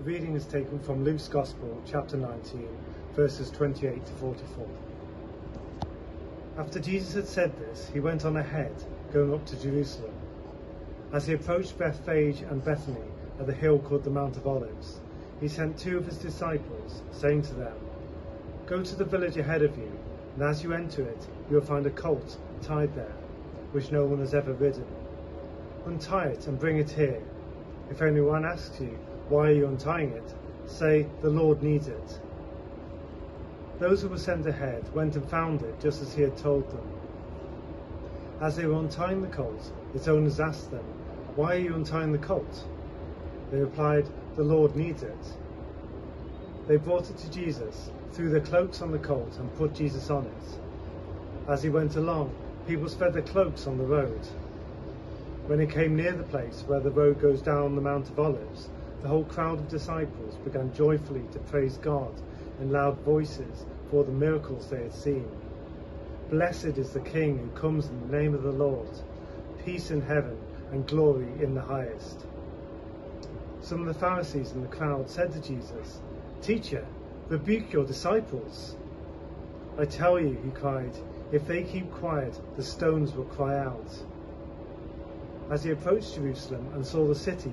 The reading is taken from Luke's Gospel, chapter 19, verses 28 to 44. After Jesus had said this, he went on ahead, going up to Jerusalem. As he approached Bethphage and Bethany at the hill called the Mount of Olives, he sent two of his disciples, saying to them, Go to the village ahead of you, and as you enter it, you will find a colt tied there, which no one has ever ridden. Untie it and bring it here. If anyone asks you, Why are you untying it? say, The Lord needs it. Those who were sent ahead went and found it just as he had told them. As they were untying the colt, its owners asked them, Why are you untying the colt? They replied, The Lord needs it. They brought it to Jesus, threw their cloaks on the colt, and put Jesus on it. As he went along, people spread their cloaks on the road. When he came near the place where the road goes down the Mount of Olives, the whole crowd of disciples began joyfully to praise God in loud voices for the miracles they had seen. Blessed is the King who comes in the name of the Lord. Peace in heaven and glory in the highest. Some of the Pharisees in the crowd said to Jesus, Teacher, rebuke your disciples. I tell you, he cried, if they keep quiet, the stones will cry out. As he approached Jerusalem and saw the city,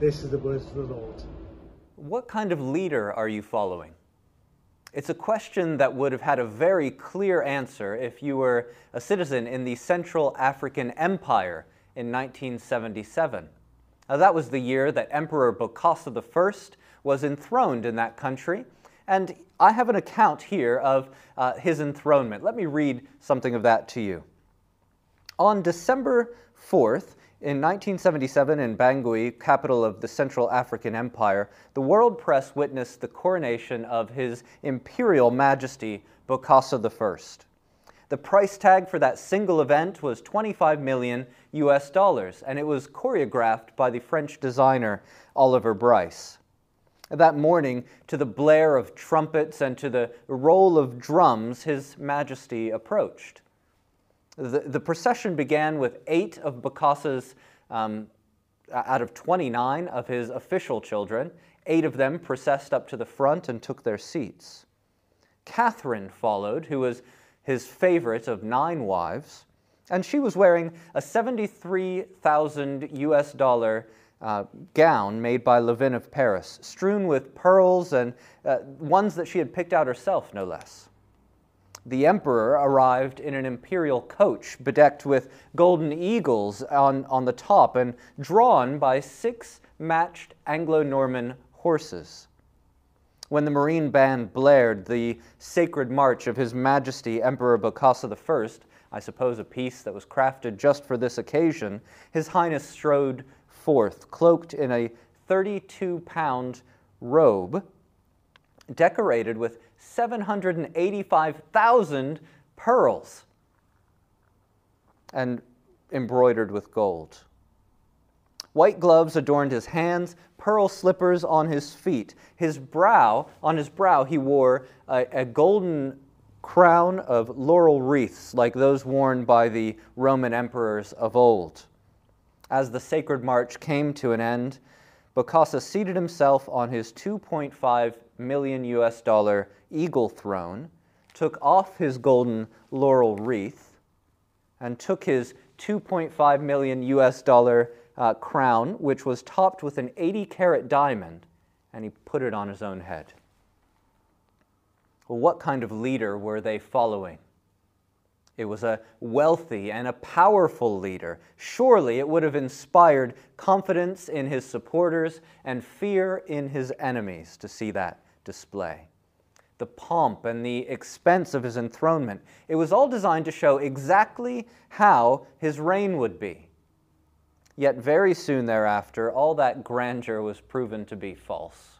This is the word of the Lord. What kind of leader are you following? It's a question that would have had a very clear answer if you were a citizen in the Central African Empire in 1977. Now, that was the year that Emperor Bokassa I was enthroned in that country, and I have an account here of uh, his enthronement. Let me read something of that to you. On December 4th, in 1977, in Bangui, capital of the Central African Empire, the world press witnessed the coronation of His Imperial Majesty Bokassa I. The price tag for that single event was 25 million US dollars, and it was choreographed by the French designer Oliver Bryce. That morning, to the blare of trumpets and to the roll of drums, His Majesty approached. The, the procession began with eight of Bokassa's, um, out of 29 of his official children. Eight of them processed up to the front and took their seats. Catherine followed, who was his favorite of nine wives, and she was wearing a 73,000 US dollar uh, gown made by Lanvin of Paris, strewn with pearls and uh, ones that she had picked out herself, no less the emperor arrived in an imperial coach bedecked with golden eagles on, on the top and drawn by six matched Anglo Norman horses. When the Marine band blared the sacred march of His Majesty Emperor Bokassa I, I suppose a piece that was crafted just for this occasion, His Highness strode forth, cloaked in a 32 pound robe, decorated with 785,000 pearls and embroidered with gold. White gloves adorned his hands, pearl slippers on his feet. His brow, on his brow, he wore a, a golden crown of laurel wreaths like those worn by the Roman emperors of old. As the sacred march came to an end, Bokassa seated himself on his 2.5 million US dollar eagle throne, took off his golden laurel wreath, and took his 2.5 million US dollar uh, crown, which was topped with an 80 carat diamond, and he put it on his own head. Well, what kind of leader were they following? It was a wealthy and a powerful leader. Surely it would have inspired confidence in his supporters and fear in his enemies to see that display. The pomp and the expense of his enthronement, it was all designed to show exactly how his reign would be. Yet very soon thereafter, all that grandeur was proven to be false.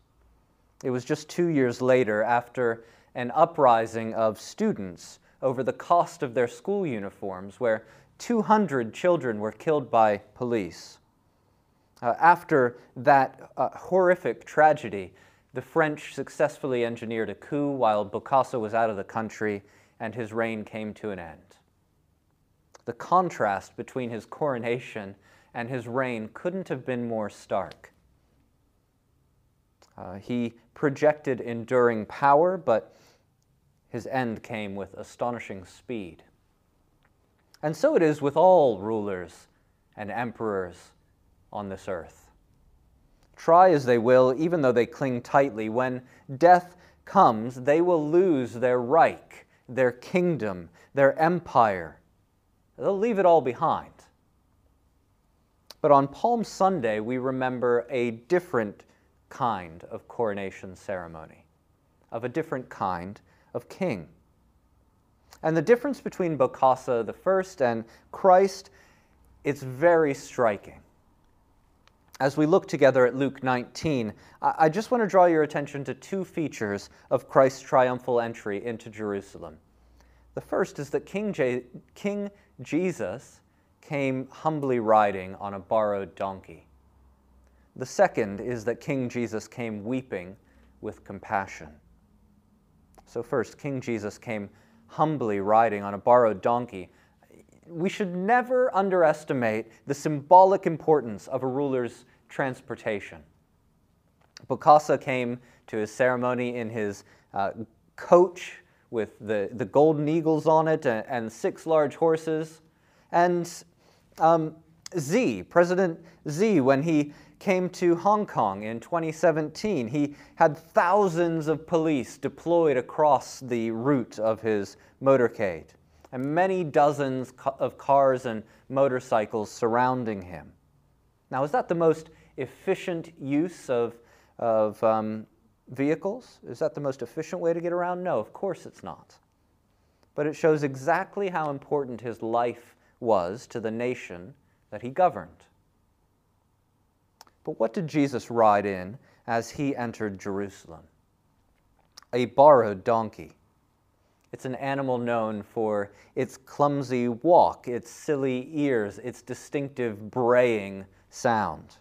It was just two years later, after an uprising of students over the cost of their school uniforms, where 200 children were killed by police. Uh, after that uh, horrific tragedy, the French successfully engineered a coup while Bokassa was out of the country and his reign came to an end. The contrast between his coronation and his reign couldn't have been more stark. Uh, he projected enduring power, but his end came with astonishing speed. And so it is with all rulers and emperors on this earth. Try as they will, even though they cling tightly, when death comes, they will lose their Reich, their kingdom, their empire. They'll leave it all behind. But on Palm Sunday, we remember a different kind of coronation ceremony, of a different kind of king. And the difference between Bokassa I and Christ, it's very striking. As we look together at Luke 19, I just want to draw your attention to two features of Christ's triumphal entry into Jerusalem. The first is that King, J- King Jesus came humbly riding on a borrowed donkey. The second is that King Jesus came weeping with compassion. So, first, King Jesus came humbly riding on a borrowed donkey. We should never underestimate the symbolic importance of a ruler's transportation. Bokassa came to his ceremony in his uh, coach with the, the golden eagles on it and, and six large horses. And um, Xi, President Xi, when he came to Hong Kong in 2017. He had thousands of police deployed across the route of his motorcade, and many dozens of cars and motorcycles surrounding him. Now, is that the most efficient use of, of um, vehicles? Is that the most efficient way to get around? No, of course it's not. But it shows exactly how important his life was to the nation that he governed. But what did Jesus ride in as he entered Jerusalem? A borrowed donkey. It's an animal known for its clumsy walk, its silly ears, its distinctive braying sound.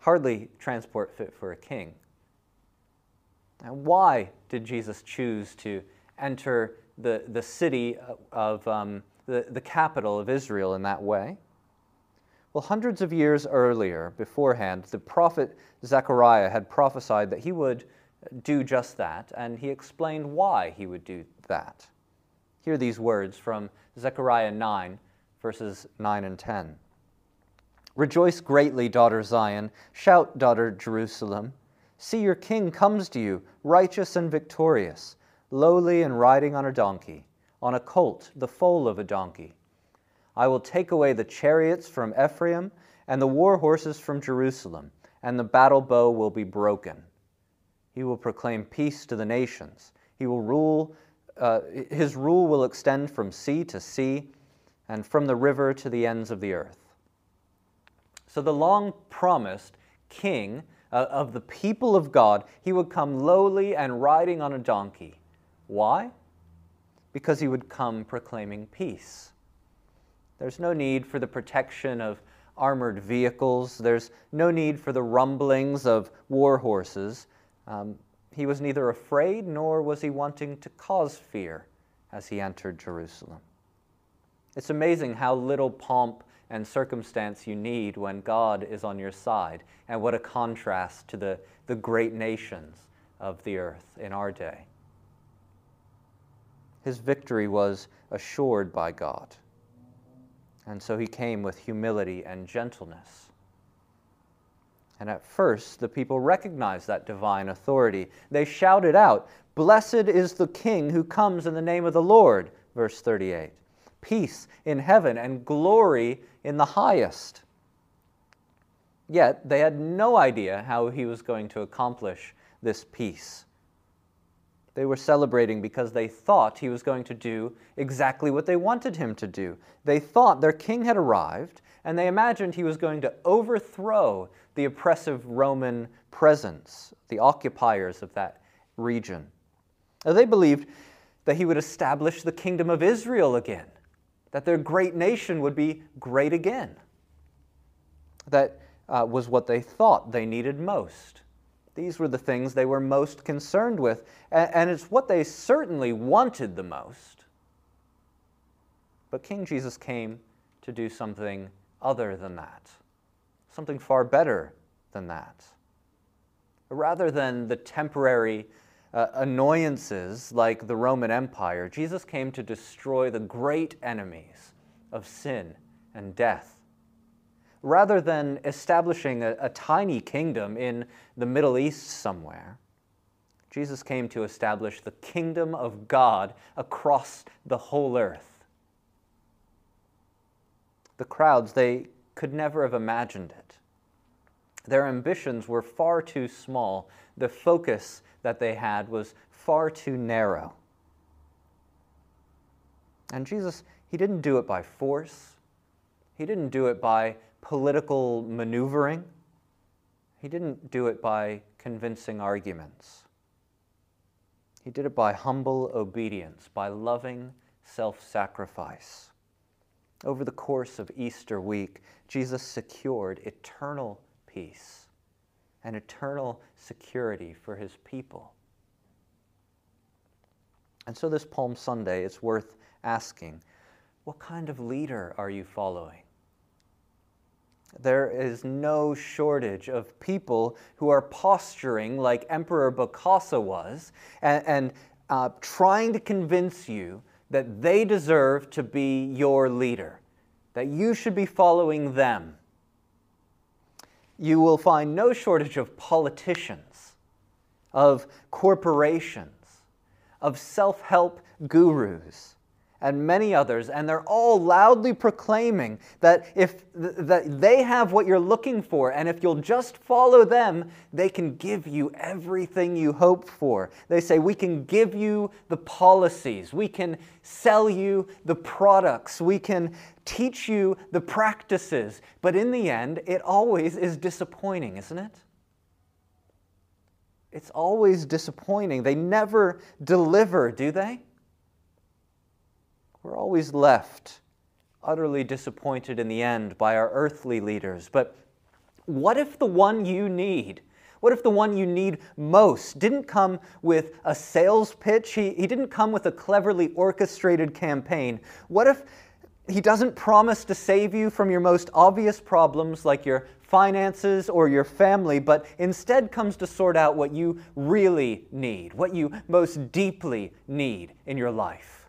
Hardly transport fit for a king. And why did Jesus choose to enter the, the city of um, the, the capital of Israel in that way? Well, hundreds of years earlier, beforehand, the prophet Zechariah had prophesied that he would do just that, and he explained why he would do that. Hear these words from Zechariah 9, verses 9 and 10. Rejoice greatly, daughter Zion. Shout, daughter Jerusalem. See, your king comes to you, righteous and victorious, lowly and riding on a donkey, on a colt, the foal of a donkey I will take away the chariots from Ephraim and the war horses from Jerusalem, and the battle bow will be broken. He will proclaim peace to the nations. He will rule, uh, his rule will extend from sea to sea and from the river to the ends of the earth. So the long promised king uh, of the people of God, he would come lowly and riding on a donkey. Why? Because he would come proclaiming peace. There's no need for the protection of armored vehicles. There's no need for the rumblings of war horses. Um, he was neither afraid nor was he wanting to cause fear as he entered Jerusalem. It's amazing how little pomp and circumstance you need when God is on your side, and what a contrast to the, the great nations of the earth in our day. His victory was assured by God. And so he came with humility and gentleness. And at first, the people recognized that divine authority. They shouted out, Blessed is the King who comes in the name of the Lord, verse 38. Peace in heaven and glory in the highest. Yet they had no idea how he was going to accomplish this peace. They were celebrating because they thought he was going to do exactly what they wanted him to do. They thought their king had arrived, and they imagined he was going to overthrow the oppressive Roman presence, the occupiers of that region. Now, they believed that he would establish the kingdom of Israel again, that their great nation would be great again. That uh, was what they thought they needed most. These were the things they were most concerned with, and, and it's what they certainly wanted the most. But King Jesus came to do something other than that, something far better than that. Rather than the temporary uh, annoyances like the Roman Empire, Jesus came to destroy the great enemies of sin and death. Rather than establishing a, a tiny kingdom in the Middle East somewhere, Jesus came to establish the kingdom of God across the whole earth. The crowds, they could never have imagined it. Their ambitions were far too small. The focus that they had was far too narrow. And Jesus, he didn't do it by force, he didn't do it by political maneuvering, he didn't do it by convincing arguments. He did it by humble obedience, by loving self sacrifice. Over the course of Easter week, Jesus secured eternal peace and eternal security for his people. And so, this Palm Sunday, it's worth asking what kind of leader are you following? There is no shortage of people who are posturing like Emperor Bokassa was and, and uh, trying to convince you that they deserve to be your leader, that you should be following them. You will find no shortage of politicians, of corporations, of self help gurus, and many others, and they're all loudly proclaiming that if th- that they have what you're looking for, and if you'll just follow them, they can give you everything you hope for. They say, We can give you the policies, we can sell you the products, we can teach you the practices, but in the end, it always is disappointing, isn't it? It's always disappointing. They never deliver, do they? We're always left utterly disappointed in the end by our earthly leaders. But what if the one you need, what if the one you need most didn't come with a sales pitch? He, he didn't come with a cleverly orchestrated campaign. What if he doesn't promise to save you from your most obvious problems like your finances or your family, but instead comes to sort out what you really need, what you most deeply need in your life?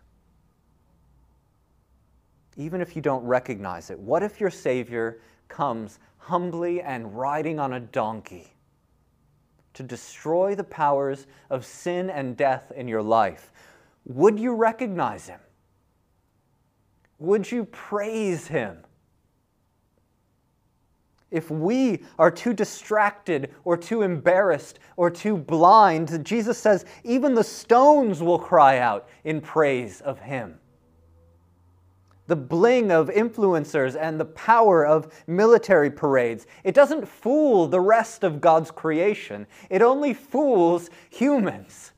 Even if you don't recognize it? What if your Savior comes humbly and riding on a donkey to destroy the powers of sin and death in your life? Would you recognize him? Would you praise him? If we are too distracted or too embarrassed or too blind, Jesus says, even the stones will cry out in praise of him the bling of influencers and the power of military parades. It doesn't fool the rest of God's creation, it only fools humans.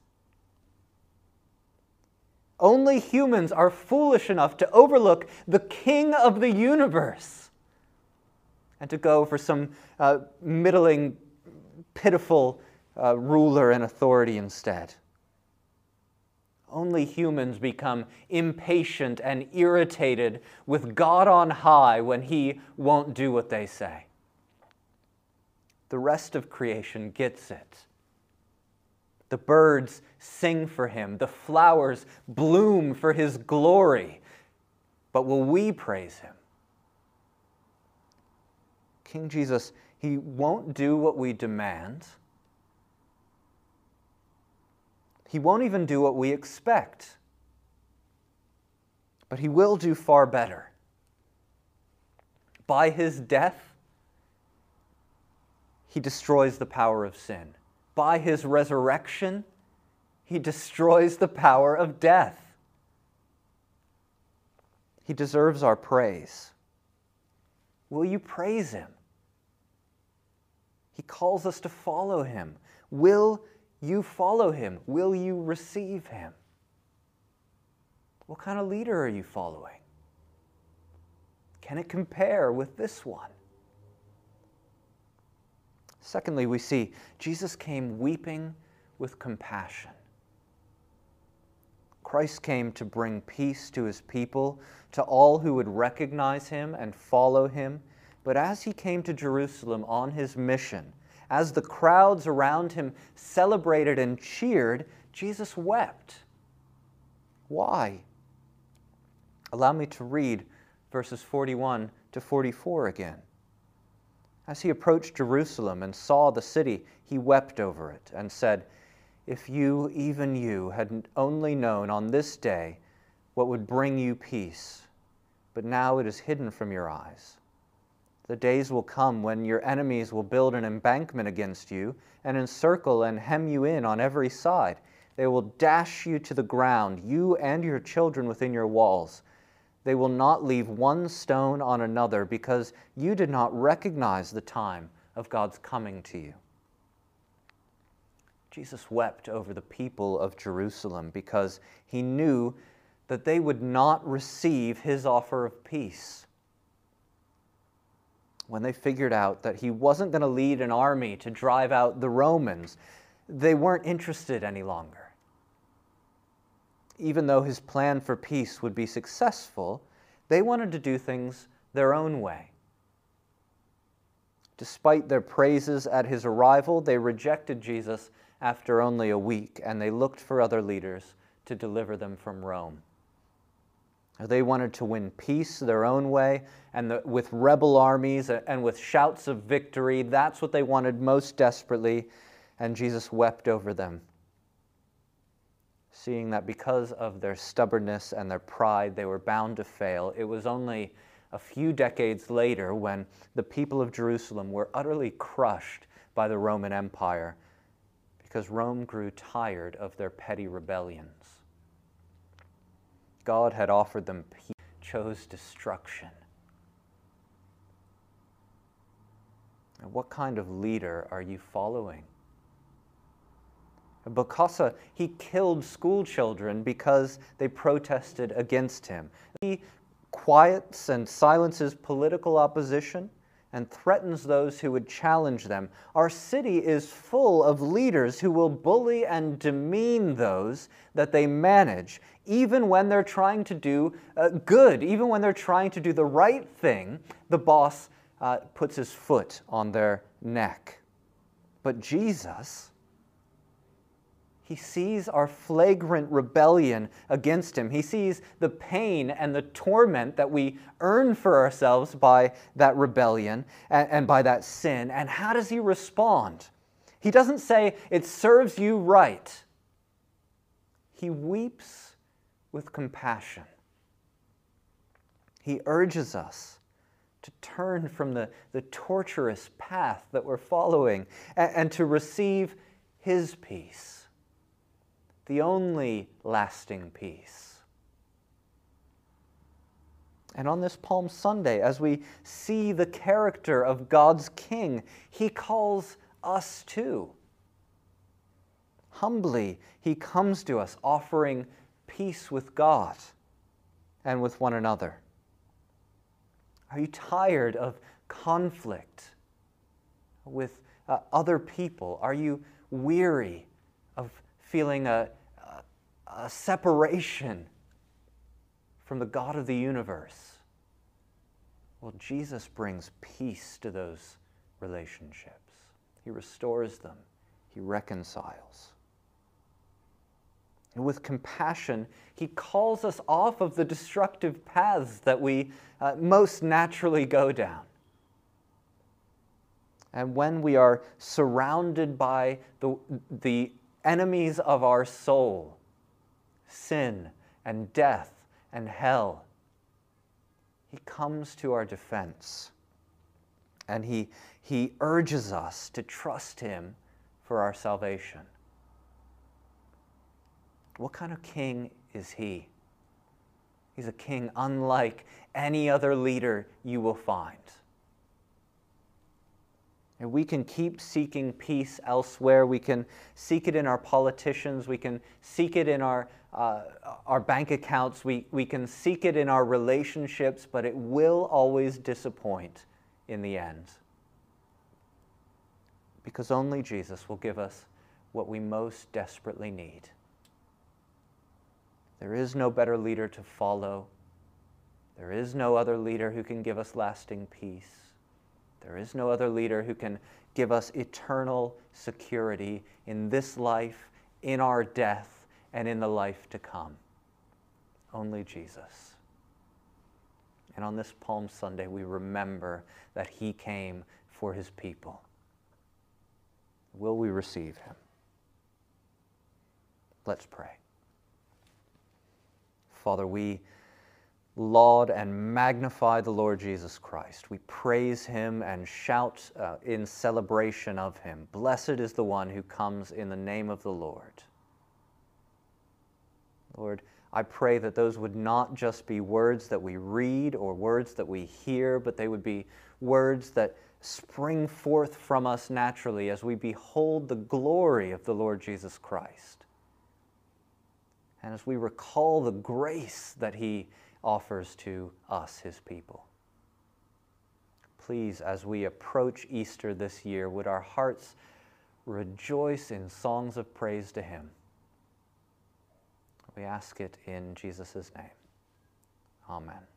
Only humans are foolish enough to overlook the king of the universe and to go for some uh, middling, pitiful uh, ruler and authority instead. Only humans become impatient and irritated with God on high when He won't do what they say. The rest of creation gets it. The birds sing for Him, the flowers bloom for His glory. But will we praise Him? King Jesus, He won't do what we demand He won't even do what we expect. But he will do far better. By his death, he destroys the power of sin. By his resurrection, he destroys the power of death. He deserves our praise. Will you praise him? He calls us to follow him. Will you follow him? Will you receive him? What kind of leader are you following? Can it compare with this one? Secondly, we see Jesus came weeping with compassion. Christ came to bring peace to his people, to all who would recognize him and follow him. But as he came to Jerusalem on his mission, as the crowds around him celebrated and cheered, Jesus wept. Why? Allow me to read verses 41 to 44 again. As he approached Jerusalem and saw the city, he wept over it and said, If you, even you, had only known on this day what would bring you peace, but now it is hidden from your eyes. The days will come when your enemies will build an embankment against you and encircle and hem you in on every side. They will dash you to the ground, you and your children within your walls. They will not leave one stone on another because you did not recognize the time of God's coming to you. Jesus wept over the people of Jerusalem because he knew that they would not receive his offer of peace when they figured out that he wasn't going to lead an army to drive out the Romans, they weren't interested any longer. Even though his plan for peace would be successful, they wanted to do things their own way. Despite their praises at his arrival, they rejected Jesus after only a week and they looked for other leaders to deliver them from Rome. They wanted to win peace their own way, and the, with rebel armies and with shouts of victory. That's what they wanted most desperately, and Jesus wept over them, seeing that because of their stubbornness and their pride, they were bound to fail. It was only a few decades later when the people of Jerusalem were utterly crushed by the Roman Empire because Rome grew tired of their petty rebellions. God had offered them peace, chose destruction. And what kind of leader are you following? Bokassa, he killed school children because they protested against him. He quiets and silences political opposition and threatens those who would challenge them. Our city is full of leaders who will bully and demean those that they manage, even when they're trying to do uh, good, even when they're trying to do the right thing, the boss uh, puts his foot on their neck. But Jesus, he sees our flagrant rebellion against him. He sees the pain and the torment that we earn for ourselves by that rebellion and, and, by that sin. And how does he respond? He doesn't say, It serves you right. He weeps with compassion. He urges us to turn from the, the torturous path that we're following and, and to receive his peace the only lasting peace. And on this Palm Sunday, as we see the character of God's King, he calls us too. Humbly, he comes to us offering peace with God and with one another. Are you tired of conflict with uh, other people? Are you weary of feeling a, a, separation from the God of the universe. Well, Jesus brings peace to those relationships. He restores them, He reconciles. And with compassion, He calls us off of the destructive paths that we uh, most naturally go down. And when we are surrounded by the, the enemies of our soul sin and death and hell. He comes to our defense and he, he urges us to trust him for our salvation. What kind of king is he? He's a king unlike any other leader you will find. And we can keep seeking peace elsewhere. We can seek it in our politicians. We can seek it in our, uh, our bank accounts. We, we can seek it in our relationships, but it will always disappoint in the end. Because only Jesus will give us what we most desperately need. There is no better leader to follow. There is no other leader who can give us lasting peace. There is no other leader who can give us eternal security in this life, in our death, and in the life to come. Only Jesus. And on this Palm Sunday, we remember that He came for His people. Will we receive Him? Let's pray. Father, we laud and magnify the Lord Jesus Christ. We praise him and shout uh, in celebration of him. Blessed is the one who comes in the name of the Lord. Lord, I pray that those would not just be words that we read or words that we hear, but they would be words that spring forth from us naturally as we behold the glory of the Lord Jesus Christ. And as we recall the grace that he offers to us, his people. Please, as we approach Easter this year, would our hearts rejoice in songs of praise to him? We ask it in Jesus' name. Amen.